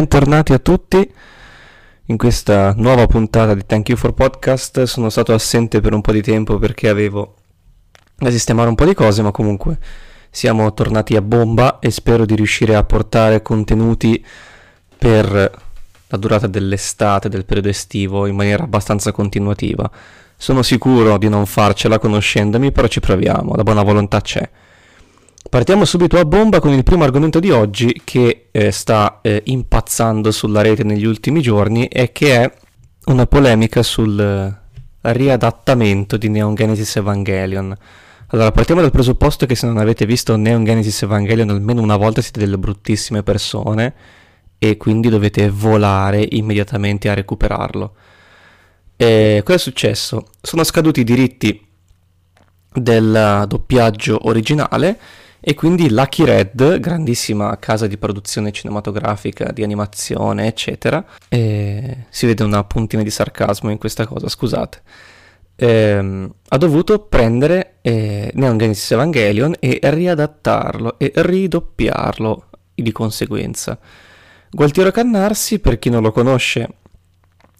bentornati a tutti in questa nuova puntata di Thank You for Podcast. Sono stato assente per un po' di tempo perché avevo da sistemare un po' di cose, ma comunque siamo tornati a bomba e spero di riuscire a portare contenuti per la durata dell'estate, del periodo estivo, in maniera abbastanza continuativa. Sono sicuro di non farcela conoscendomi, però ci proviamo, la buona volontà c'è. Partiamo subito a bomba con il primo argomento di oggi che eh, sta eh, impazzando sulla rete negli ultimi giorni e che è una polemica sul eh, riadattamento di Neon Genesis Evangelion. Allora, partiamo dal presupposto che se non avete visto Neon Genesis Evangelion almeno una volta siete delle bruttissime persone e quindi dovete volare immediatamente a recuperarlo. E cosa è successo? Sono scaduti i diritti del doppiaggio originale e quindi Lucky Red, grandissima casa di produzione cinematografica, di animazione, eccetera, e si vede una puntina di sarcasmo in questa cosa, scusate, ehm, ha dovuto prendere eh, Neon Genesis Evangelion e riadattarlo e ridoppiarlo di conseguenza. Gualtiero Cannarsi, per chi non lo conosce,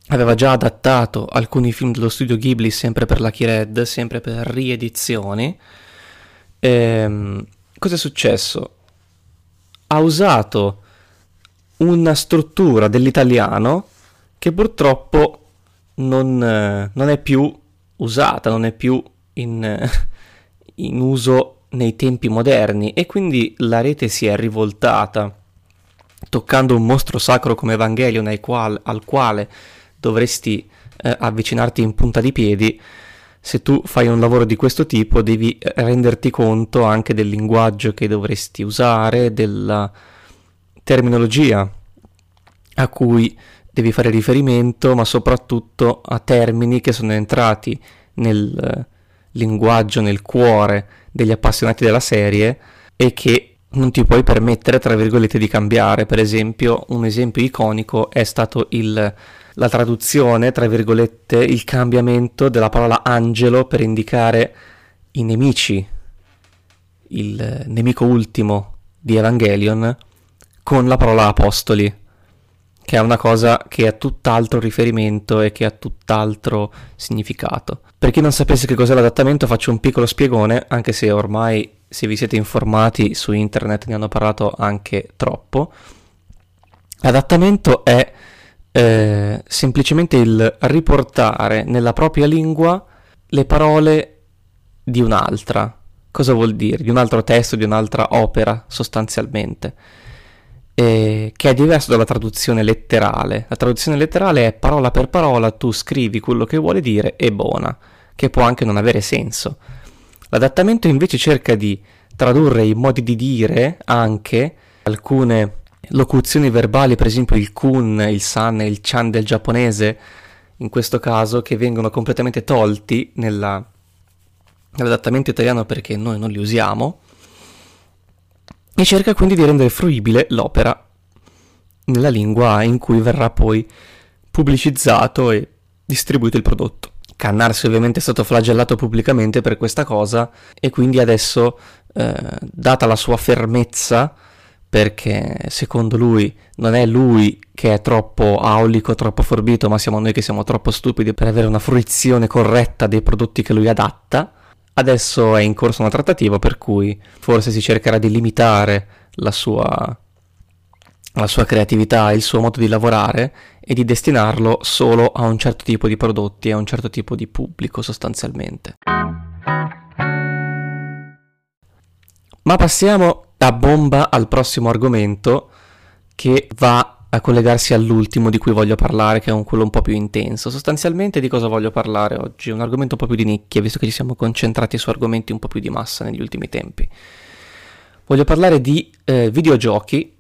aveva già adattato alcuni film dello studio Ghibli sempre per Lucky Red, sempre per riedizioni. Ehm, cosa è successo? Ha usato una struttura dell'italiano che purtroppo non, non è più usata, non è più in, in, uso nei tempi moderni e quindi la rete si è rivoltata toccando un mostro sacro come Evangelion al quale, al quale dovresti eh, avvicinarti in punta di piedi se tu fai un lavoro di questo tipo devi renderti conto anche del linguaggio che dovresti usare, della terminologia a cui devi fare riferimento, ma soprattutto a termini che sono entrati nel eh, linguaggio, nel cuore degli appassionati della serie e che non ti puoi permettere, tra virgolette, di cambiare. Per esempio, un esempio iconico è stato il la traduzione, tra virgolette, il cambiamento della parola angelo per indicare i nemici, il nemico ultimo di Evangelion, con la parola apostoli, che è una cosa che ha tutt'altro riferimento e che ha tutt'altro significato. Per chi non sapesse che cos'è l'adattamento faccio un piccolo spiegone, anche se ormai se vi siete informati su internet ne hanno parlato anche troppo. L'adattamento è eh, semplicemente il riportare nella propria lingua le parole di un'altra. Cosa vuol dire? Di un altro testo, di un'altra opera, sostanzialmente. Eh, che è diverso dalla traduzione letterale. La traduzione letterale è parola per parola, tu scrivi quello che vuole dire e buona, che può anche non avere senso. L'adattamento invece cerca di tradurre i modi di dire anche alcune locuzioni verbali, per esempio il kun, il san e il chan del giapponese, in questo caso, che vengono completamente tolti nella, nell'adattamento italiano perché noi non li usiamo, e cerca quindi di rendere fruibile l'opera nella lingua in cui verrà poi pubblicizzato e distribuito il prodotto. Cannarsi ovviamente è stato flagellato pubblicamente per questa cosa e quindi adesso, eh, data la sua fermezza, perché secondo lui non è lui che è troppo aulico, troppo forbito, ma siamo noi che siamo troppo stupidi per avere una fruizione corretta dei prodotti che lui adatta. Adesso è in corso una trattativa per cui forse si cercherà di limitare la sua, la sua creatività, il suo modo di lavorare e di destinarlo solo a un certo tipo di prodotti, a un certo tipo di pubblico sostanzialmente. Ma passiamo a bomba al prossimo argomento che va a collegarsi all'ultimo di cui voglio parlare, che è un, quello un po' più intenso. Sostanzialmente di cosa voglio parlare oggi? Un argomento un po' più di nicchia, visto che ci siamo concentrati su argomenti un po' più di massa negli ultimi tempi. Voglio parlare di eh, videogiochi,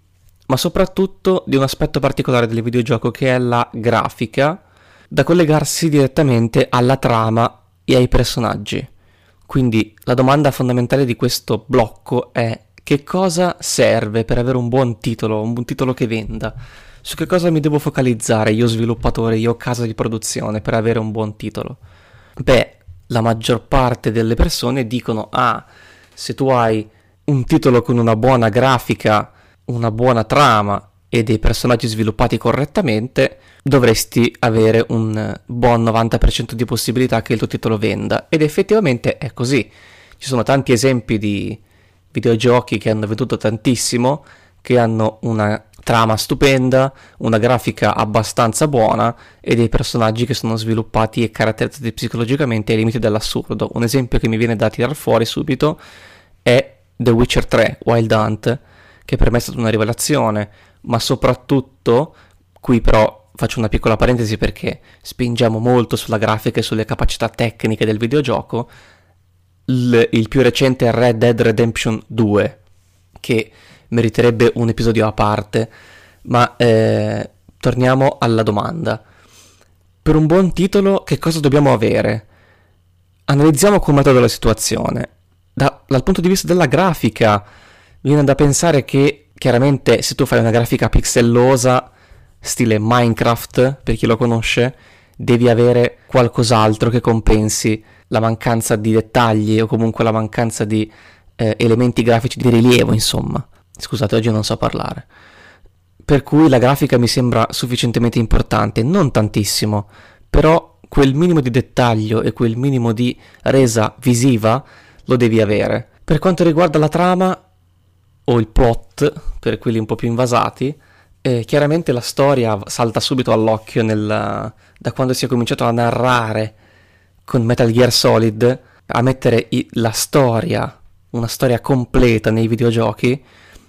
ma soprattutto di un aspetto particolare del videogioco che è la grafica, da collegarsi direttamente alla trama e ai personaggi. Quindi la domanda fondamentale di questo blocco è che cosa serve per avere un buon titolo, un buon titolo che venda? Su che cosa mi devo focalizzare io sviluppatore, io casa di produzione per avere un buon titolo? Beh, la maggior parte delle persone dicono ah, se tu hai un titolo con una buona grafica, una buona trama e dei personaggi sviluppati correttamente, dovresti avere un buon 90% di possibilità che il tuo titolo venda. Ed effettivamente è così. Ci sono tanti esempi di videogiochi che hanno venduto tantissimo, che hanno una trama stupenda, una grafica abbastanza buona e dei personaggi che sono sviluppati e caratterizzati psicologicamente ai limiti dell'assurdo. Un esempio che mi viene da tirar fuori subito è The Witcher 3 Wild Hunt, che per me è stata una rivelazione, ma soprattutto qui però faccio una piccola parentesi perché spingiamo molto sulla grafica e sulle capacità tecniche del videogioco. Il, il più recente Red Dead Redemption 2, che meriterebbe un episodio a parte, ma eh, torniamo alla domanda. Per un buon titolo che cosa dobbiamo avere? Analizziamo con metodo la situazione. Da, dal punto di vista della grafica, viene da pensare che chiaramente se tu fai una grafica pixellosa, stile Minecraft, per chi lo conosce, devi avere qualcos'altro che compensi la mancanza di dettagli o comunque la mancanza di eh, elementi grafici di rilievo, insomma. Scusate, oggi non so parlare. Per cui la grafica mi sembra sufficientemente importante, non tantissimo, però quel minimo di dettaglio e quel minimo di resa visiva lo devi avere. Per quanto riguarda la trama o il plot, per quelli un po' più invasati, eh, chiaramente la storia salta subito all'occhio nel, da quando si è cominciato a narrare con Metal Gear Solid, a mettere i, la storia, una storia completa nei videogiochi,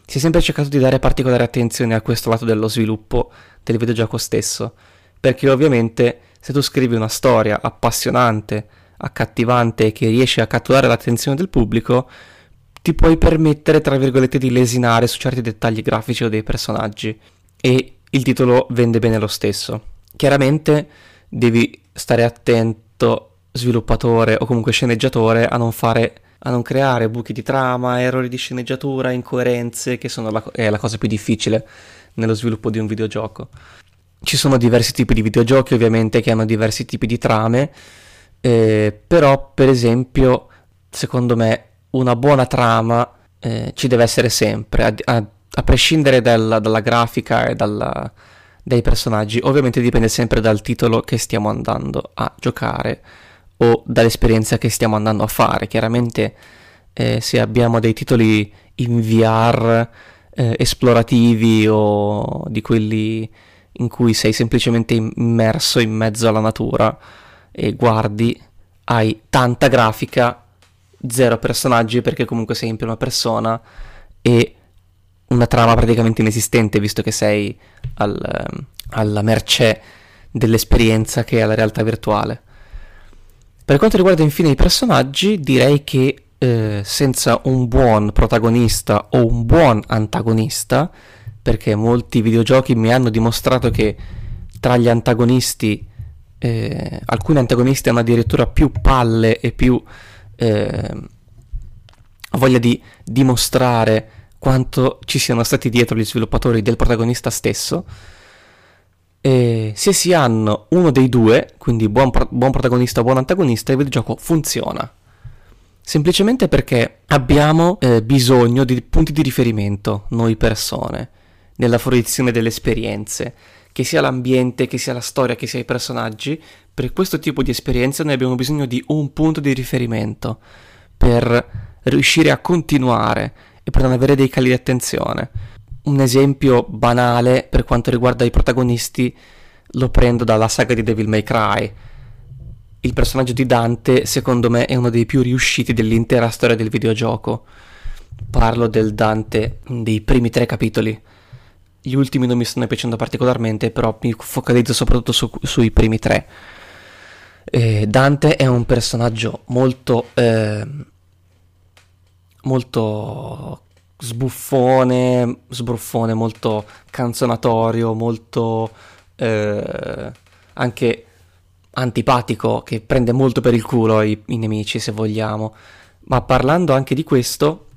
si è sempre cercato di dare particolare attenzione a questo lato dello sviluppo del videogioco stesso, perché ovviamente se tu scrivi una storia appassionante, accattivante che riesce a catturare l'attenzione del pubblico, ti puoi permettere, tra virgolette, di lesinare su certi dettagli grafici o dei personaggi e il titolo vende bene lo stesso. Chiaramente devi stare attento, sviluppatore o comunque sceneggiatore, a non fare a non creare buchi di trama, errori di sceneggiatura, incoerenze, che sono la, è la cosa più difficile nello sviluppo di un videogioco. Ci sono diversi tipi di videogiochi ovviamente che hanno diversi tipi di trame, eh, però per esempio secondo me una buona trama eh, ci deve essere sempre, a, a, a prescindere dal, dalla grafica e dalla, dai personaggi, ovviamente dipende sempre dal titolo che stiamo andando a giocare o dall'esperienza che stiamo andando a fare. Chiaramente eh, se abbiamo dei titoli in VR eh, esplorativi o di quelli in cui sei semplicemente immerso in mezzo alla natura e guardi, hai tanta grafica, zero personaggi perché comunque sei in prima persona e una trama praticamente inesistente visto che sei al, alla mercé dell'esperienza che è la realtà virtuale. Per quanto riguarda infine i personaggi, direi che eh, senza un buon protagonista o un buon antagonista, perché molti videogiochi mi hanno dimostrato che tra gli antagonisti, eh, alcuni antagonisti hanno addirittura più palle e più eh, voglia di dimostrare quanto ci siano stati dietro gli sviluppatori del protagonista stesso e se si hanno uno dei due, quindi buon, buon protagonista o buon antagonista, il videogioco funziona. Semplicemente perché abbiamo eh, bisogno di punti di riferimento, noi persone, nella fruizione delle esperienze, che sia l'ambiente, che sia la storia, che sia i personaggi. Per questo tipo di esperienza noi abbiamo bisogno di un punto di riferimento per riuscire a continuare e per non avere dei cali di attenzione un esempio banale per quanto riguarda i protagonisti lo prendo dalla saga di Devil May Cry. Il personaggio di Dante, secondo me, è uno dei più riusciti dell'intera storia del videogioco. Parlo del Dante dei primi tre capitoli. Gli ultimi non mi stanno piacendo particolarmente, però mi focalizzo soprattutto su, sui primi tre. Eh, Dante è un personaggio molto, eh, molto sbuffone, sbruffone, molto canzonatorio, molto eh, anche antipatico, che prende molto per il culo i, i nemici, se vogliamo. Ma parlando anche di questo,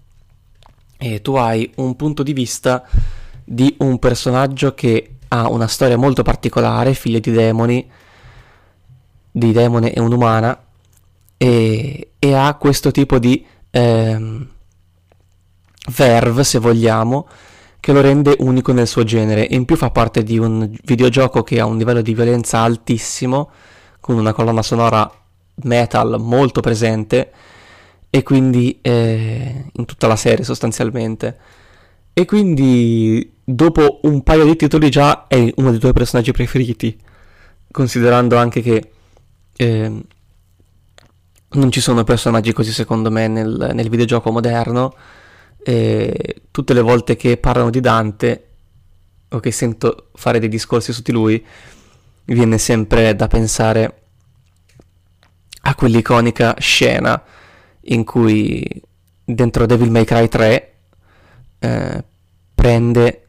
eh, tu hai un punto di vista di un personaggio che ha una storia molto particolare, figlio di demoni, di demone e un'umana, e, e ha questo tipo di... Ehm, verve, se vogliamo, che lo rende unico nel suo genere e in più fa parte di un videogioco che ha un livello di violenza altissimo, con una colonna sonora metal molto presente e quindi eh, in tutta la serie sostanzialmente. E quindi dopo un paio di titoli già è uno dei tuoi personaggi preferiti, considerando anche che eh, non ci sono personaggi così secondo me nel, nel videogioco moderno. E tutte le volte che parlano di Dante o che sento fare dei discorsi su di lui, viene sempre da pensare a quell'iconica scena in cui dentro Devil May Cry 3 eh, prende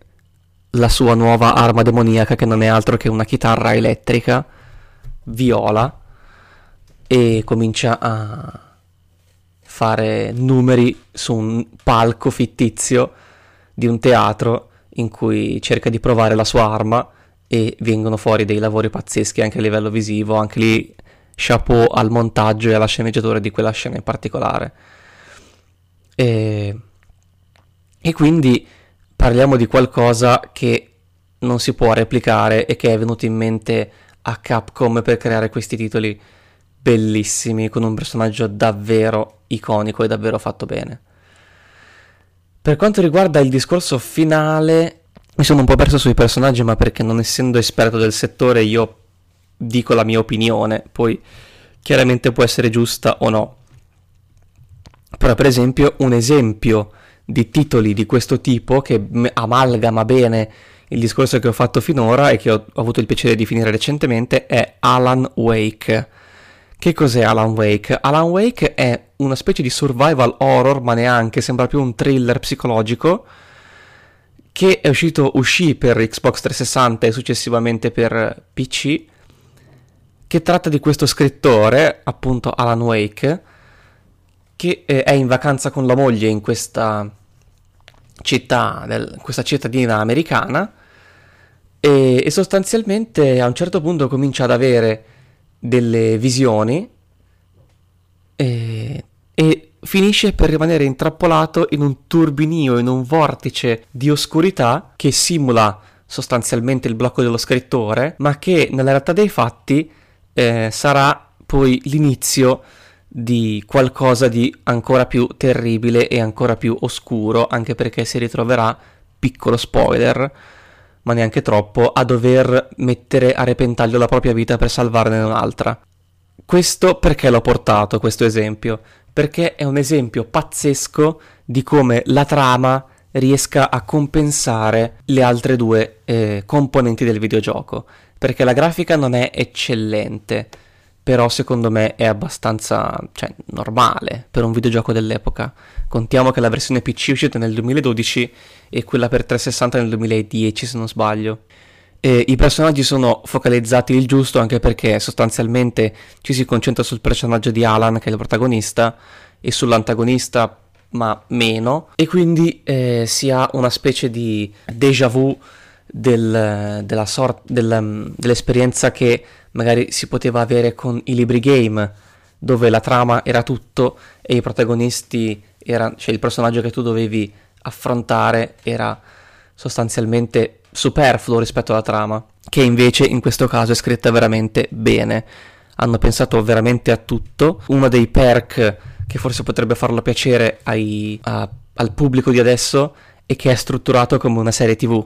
la sua nuova arma demoniaca che non è altro che una chitarra elettrica viola e comincia a fare numeri su un palco fittizio di un teatro in cui cerca di provare la sua arma e vengono fuori dei lavori pazzeschi anche a livello visivo, anche lì chapeau al montaggio e alla sceneggiatura di quella scena in particolare. E, e quindi parliamo di qualcosa che non si può replicare e che è venuto in mente a Capcom per creare questi titoli bellissimi con un personaggio davvero iconico e davvero fatto bene. Per quanto riguarda il discorso finale, mi sono un po' perso sui personaggi, ma perché non essendo esperto del settore io dico la mia opinione, poi chiaramente può essere giusta o no. Però per esempio un esempio di titoli di questo tipo che amalgama bene il discorso che ho fatto finora e che ho, avuto il piacere di finire recentemente è Alan Wake. Che cos'è Alan Wake? Alan Wake è una specie di survival horror, ma neanche, sembra più un thriller psicologico, che è uscito, uscì per Xbox 360 e successivamente per PC, che tratta di questo scrittore, appunto Alan Wake, che eh, è in vacanza con la moglie in questa città, del, questa cittadina americana, e, e sostanzialmente a un certo punto comincia ad avere delle visioni e, e, finisce per rimanere intrappolato in un turbinio, in un vortice di oscurità che simula sostanzialmente il blocco dello scrittore, ma che nella realtà dei fatti eh, sarà poi l'inizio di qualcosa di ancora più terribile e ancora più oscuro, anche perché si ritroverà, piccolo spoiler, ma neanche troppo, a dover mettere a repentaglio la propria vita per salvarne un'altra. Questo perché l'ho portato, questo esempio? Perché è un esempio pazzesco di come la trama riesca a compensare le altre due eh, componenti del videogioco perché la grafica non è eccellente, però secondo me è abbastanza cioè, normale per un videogioco dell'epoca. Contiamo che la versione PC è uscita nel 2012 e quella per 360 nel 2010 se non sbaglio. E I personaggi sono focalizzati il giusto anche perché sostanzialmente ci si concentra sul personaggio di Alan che è il protagonista e sull'antagonista ma meno e quindi eh, si ha una specie di déjà vu del, della sort, del, dell'esperienza che magari si poteva avere con i libri game, dove la trama era tutto e i protagonisti erano, cioè il personaggio che tu dovevi affrontare era sostanzialmente superfluo rispetto alla trama, che invece in questo caso è scritta veramente bene. Hanno pensato veramente a tutto. Uno dei perk che forse potrebbe farlo piacere ai, a, al pubblico di adesso è che è strutturato come una serie TV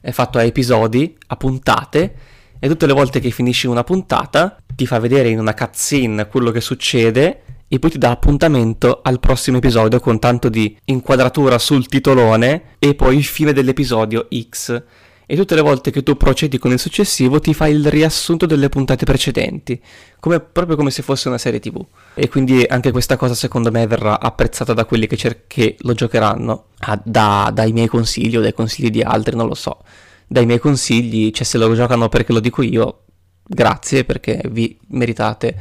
è fatto a episodi, a puntate, e tutte le volte che finisci una puntata ti fa vedere in una cutscene quello che succede e poi ti dà appuntamento al prossimo episodio con tanto di inquadratura sul titolone e poi il fine dell'episodio X e tutte le volte che tu procedi con il successivo ti fa il riassunto delle puntate precedenti, come, proprio come se fosse una serie tv. E quindi anche questa cosa secondo me verrà apprezzata da quelli che, cer- che lo giocheranno, ah, da, dai miei consigli o dai consigli di altri, non lo so. Dai miei consigli, cioè se lo giocano perché lo dico io, grazie perché vi meritate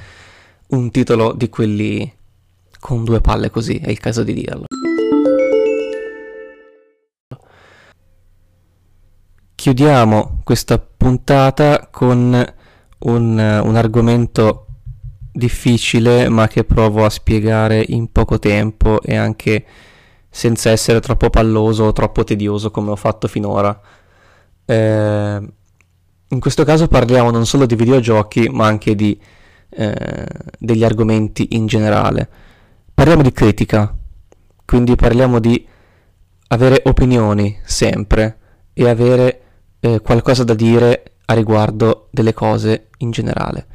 un titolo di quelli con due palle così, è il caso di dirlo. Chiudiamo questa puntata con un, un, argomento difficile ma che provo a spiegare in poco tempo e anche senza essere troppo palloso o troppo tedioso come ho fatto finora. Eh, in questo caso parliamo non solo di videogiochi, ma anche di, eh, degli argomenti in generale. Parliamo di critica, quindi parliamo di avere opinioni sempre e avere eh, qualcosa da dire a riguardo delle cose in generale.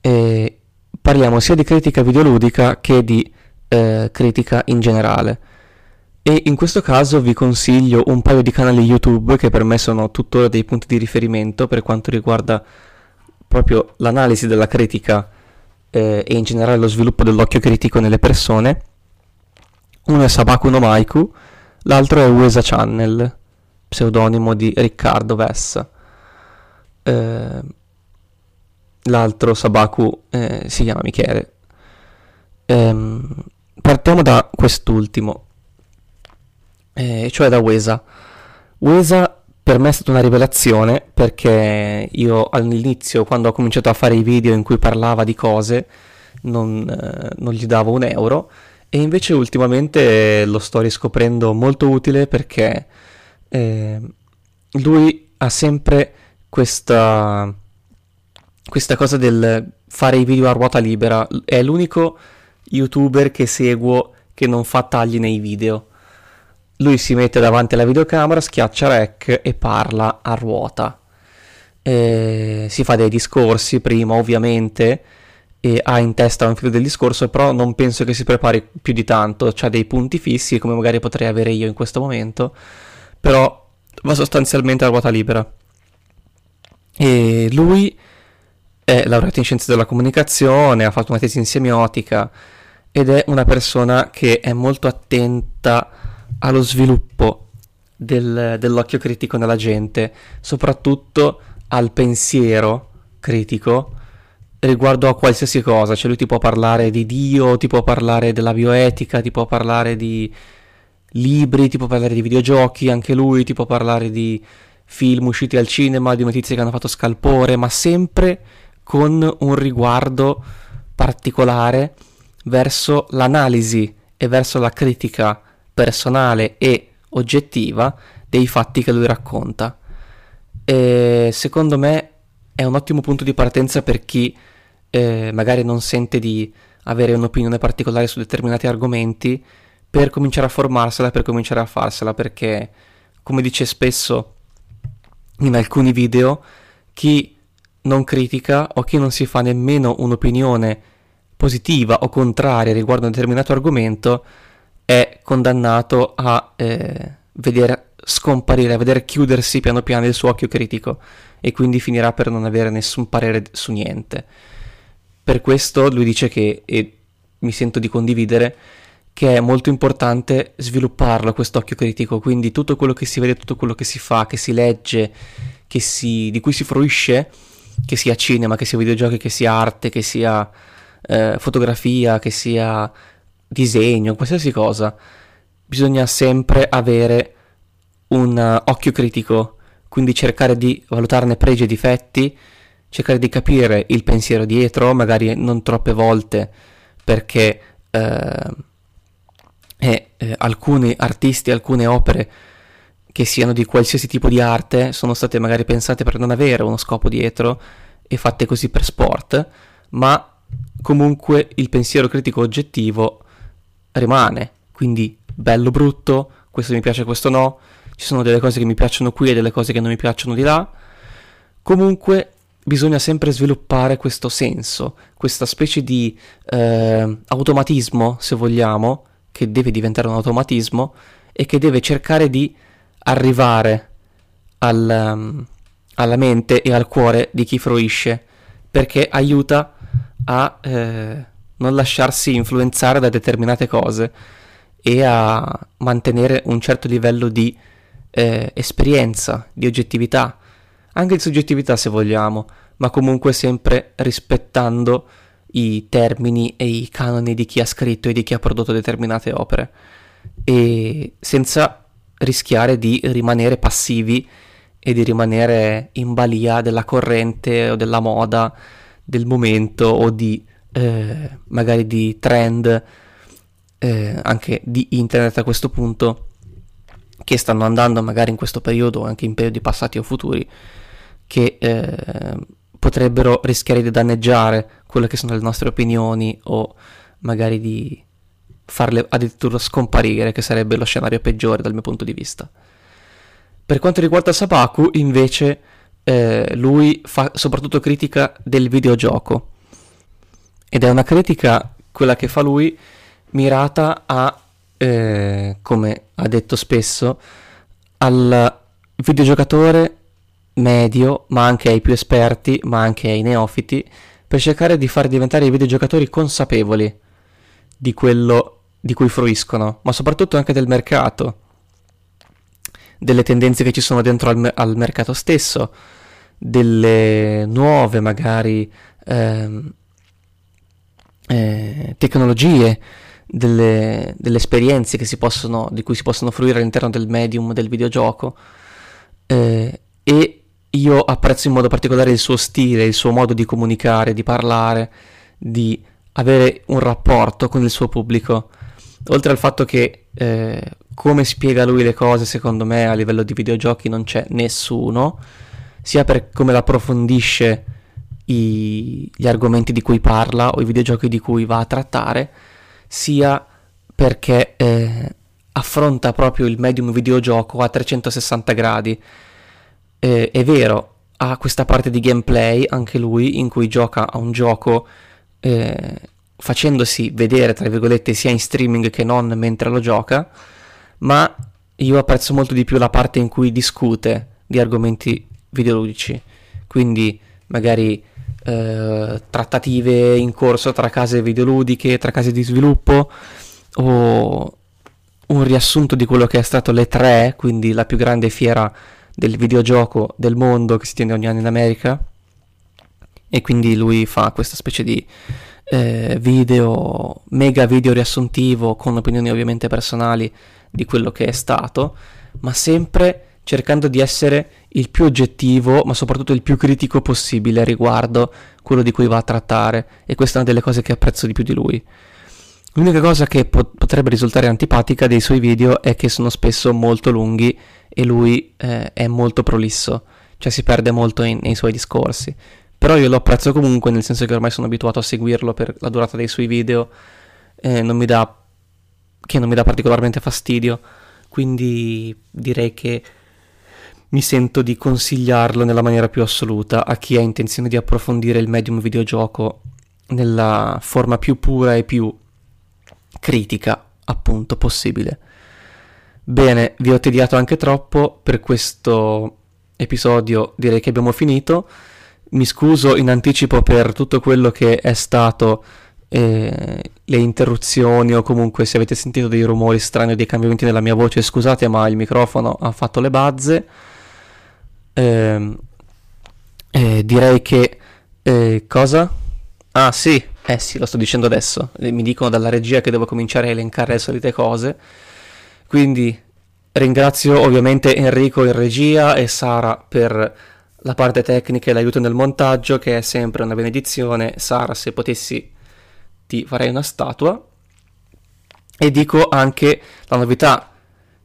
E parliamo sia di critica videoludica che di eh, critica in generale. E in questo caso vi consiglio un paio di canali YouTube che per me sono tuttora dei punti di riferimento per quanto riguarda proprio l'analisi della critica eh, e in generale lo sviluppo dell'occhio critico nelle persone. Uno è Sabaku no Maiku, l'altro è Uesa Channel, pseudonimo di Riccardo Vessa. Eh, l'altro Sabaku eh, si chiama Michele. Ehm, partiamo da quest'ultimo, eh, cioè da Uesa. Uesa per me è stata una rivelazione perché io all'inizio, quando ho cominciato a fare i video in cui parlava di cose, non, eh, non gli davo un euro e invece ultimamente lo sto riscoprendo molto utile perché eh, lui ha sempre questa, questa cosa del fare i video a ruota libera. È l'unico youtuber che seguo che non fa tagli nei video. Lui si mette davanti alla videocamera, schiaccia rec e parla a ruota. E si fa dei discorsi prima, ovviamente, e ha in testa un filo del discorso, però non penso che si prepari più di tanto, ha dei punti fissi come magari potrei avere io in questo momento, però va sostanzialmente a ruota libera. E lui è laureato in scienze della comunicazione, ha fatto una tesi in semiotica ed è una persona che è molto attenta allo sviluppo del, dell'occhio critico nella gente, soprattutto al pensiero critico riguardo a qualsiasi cosa, cioè lui ti può parlare di Dio, ti può parlare della bioetica, ti può parlare di libri, ti può parlare di videogiochi, anche lui ti può parlare di film usciti al cinema, di notizie che hanno fatto scalpore, ma sempre con un riguardo particolare verso l'analisi e verso la critica personale e oggettiva dei fatti che lui racconta. E secondo me è un ottimo punto di partenza per chi eh, magari non sente di avere un'opinione particolare su determinati argomenti per cominciare a formarsela, per cominciare a farsela, perché come dice spesso in alcuni video, chi non critica o chi non si fa nemmeno un'opinione positiva o contraria riguardo a un determinato argomento è condannato a eh, vedere scomparire, a vedere chiudersi piano piano il suo occhio critico e quindi finirà per non avere nessun parere su niente. Per questo lui dice che, e mi sento di condividere, che è molto importante svilupparlo questo occhio critico, quindi tutto quello che si vede, tutto quello che si fa, che si legge, che si, di cui si fruisce, che sia cinema, che sia videogiochi, che sia arte, che sia eh, fotografia, che sia disegno, qualsiasi cosa, bisogna sempre avere un uh, occhio critico, quindi cercare di valutarne pregi e difetti, cercare di capire il pensiero dietro, magari non troppe volte, perché eh, eh, alcuni artisti, alcune opere che siano di qualsiasi tipo di arte sono state magari pensate per non avere uno scopo dietro e fatte così per sport, ma comunque il pensiero critico oggettivo rimane, quindi bello brutto, questo mi piace, questo no, ci sono delle cose che mi piacciono qui e delle cose che non mi piacciono di là. Comunque bisogna sempre sviluppare questo senso, questa specie di eh, automatismo, se vogliamo, che deve diventare un automatismo e che deve cercare di arrivare al, um, alla mente e al cuore di chi fruisce, perché aiuta a eh, non lasciarsi influenzare da determinate cose e a mantenere un certo livello di eh, esperienza, di oggettività, anche di soggettività se vogliamo, ma comunque sempre rispettando i termini e i canoni di chi ha scritto e di chi ha prodotto determinate opere. E senza rischiare di rimanere passivi e di rimanere in balia della corrente o della moda del momento o di eh, magari di trend eh, anche di internet a questo punto che stanno andando magari in questo periodo anche in periodi passati o futuri che eh, potrebbero rischiare di danneggiare quelle che sono le nostre opinioni o magari di farle addirittura scomparire, che sarebbe lo scenario peggiore dal mio punto di vista. Per quanto riguarda Sabaku, invece, eh, lui fa soprattutto critica del videogioco. Ed è una critica, quella che fa lui, mirata a, eh, come ha detto spesso, al videogiocatore medio, ma anche ai più esperti, ma anche ai neofiti, per cercare di far diventare i videogiocatori consapevoli di quello di cui fruiscono, ma soprattutto anche del mercato, delle tendenze che ci sono dentro al, al mercato stesso, delle nuove magari eh, eh, tecnologie, delle, delle esperienze possono, di cui si possono fruire all'interno del medium del videogioco. Eh, e io apprezzo in modo particolare il suo stile, il suo modo di comunicare, di parlare, di avere un rapporto con il suo pubblico. Oltre al fatto che eh, come spiega lui le cose, secondo me a livello di videogiochi non c'è nessuno, sia per come approfondisce i, gli argomenti di cui parla o i videogiochi di cui va a trattare, sia perché eh, affronta proprio il medium videogioco a 360 gradi. Eh, è vero, ha questa parte di gameplay anche lui in cui gioca a un gioco eh, facendosi vedere, tra virgolette, sia in streaming che non mentre lo gioca, ma io apprezzo molto di più la parte in cui discute di argomenti videoludici, quindi magari eh, trattative in corso tra case videoludiche, tra case di sviluppo o un riassunto di quello che è stato le 3, quindi la più grande fiera del videogioco del mondo che si tiene ogni anno in America. E quindi lui fa questa specie di eh, video, mega video riassuntivo con opinioni ovviamente personali di quello che è stato, ma sempre cercando di essere il più oggettivo, ma soprattutto il più critico possibile riguardo quello di cui va a trattare, e questa è una delle cose che apprezzo di più di lui. L'unica cosa che pot- potrebbe risultare antipatica dei suoi video è che sono spesso molto lunghi e lui eh, è molto prolisso, cioè si perde molto in- nei suoi discorsi. Però io lo apprezzo comunque, nel senso che ormai sono abituato a seguirlo per la durata dei suoi video, eh, non mi dà, che non mi dà particolarmente fastidio, quindi direi che mi sento di consigliarlo nella maniera più assoluta a chi ha intenzione di approfondire il medium videogioco nella forma più pura e più critica, appunto, possibile. Bene, vi ho tediato anche troppo per questo episodio, direi che abbiamo finito. Mi scuso in anticipo per tutto quello che è stato eh, le interruzioni o comunque se avete sentito dei rumori strani o dei cambiamenti nella mia voce, scusate, ma il microfono ha fatto le bazze eh, eh, direi che... Eh, cosa? Ah sì, eh sì, lo sto dicendo adesso. Mi dicono dalla regia che devo cominciare a elencare le solite cose. Quindi ringrazio ovviamente Enrico in regia e Sara per la parte tecnica e l'aiuto nel montaggio, che è sempre una benedizione. Sara, se potessi ti farei una statua. E dico anche la novità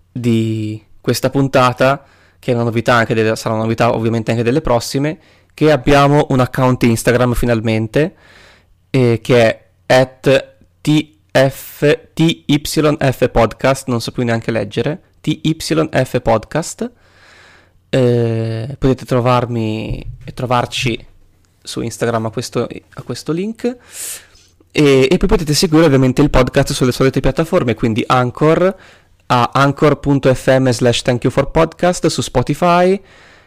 di questa puntata che è una novità anche delle, sarà una novità ovviamente anche delle prossime, che abbiamo un account Instagram finalmente, eh, che è at tf, tyf podcast, non so più neanche leggere, tyf podcast. Eh, potete trovarmi e trovarci su Instagram a questo, a questo link. E, e, poi potete seguire ovviamente il podcast sulle solite piattaforme, quindi Anchor, a anchor.fm slash thank you for podcast su Spotify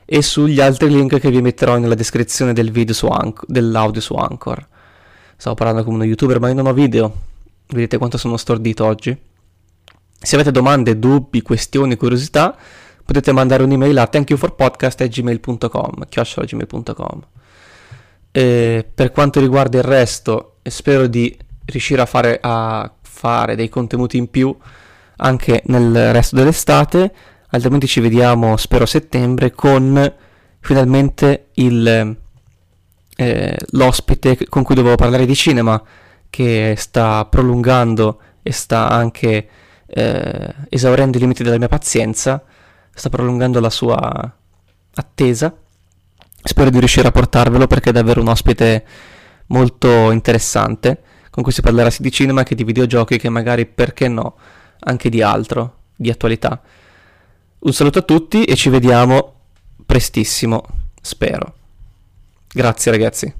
e sugli altri link che vi metterò nella descrizione del video su Anch- dell'audio su Anchor. Stavo parlando come uno youtuber ma io non ho video. Vedete quanto sono stordito oggi? Se avete domande, dubbi, questioni, curiosità, potete mandare un'email a thankyouforpodcast.gmail.com chiocciolagmail.com Per quanto riguarda il resto, spero di riuscire a fare, a fare dei contenuti in più anche nel resto dell'estate, altrimenti ci vediamo spero a settembre con finalmente il, eh, l'ospite con cui dovevo parlare di cinema che sta prolungando e sta anche eh, esaurendo i limiti della mia pazienza, sta prolungando la sua attesa. Spero di riuscire a portarvelo perché è davvero un ospite molto interessante con cui si parlerà sia di cinema che di videogiochi che magari, perché no, anche di altro, di attualità. Un saluto a tutti e ci vediamo prestissimo, spero. Grazie ragazzi.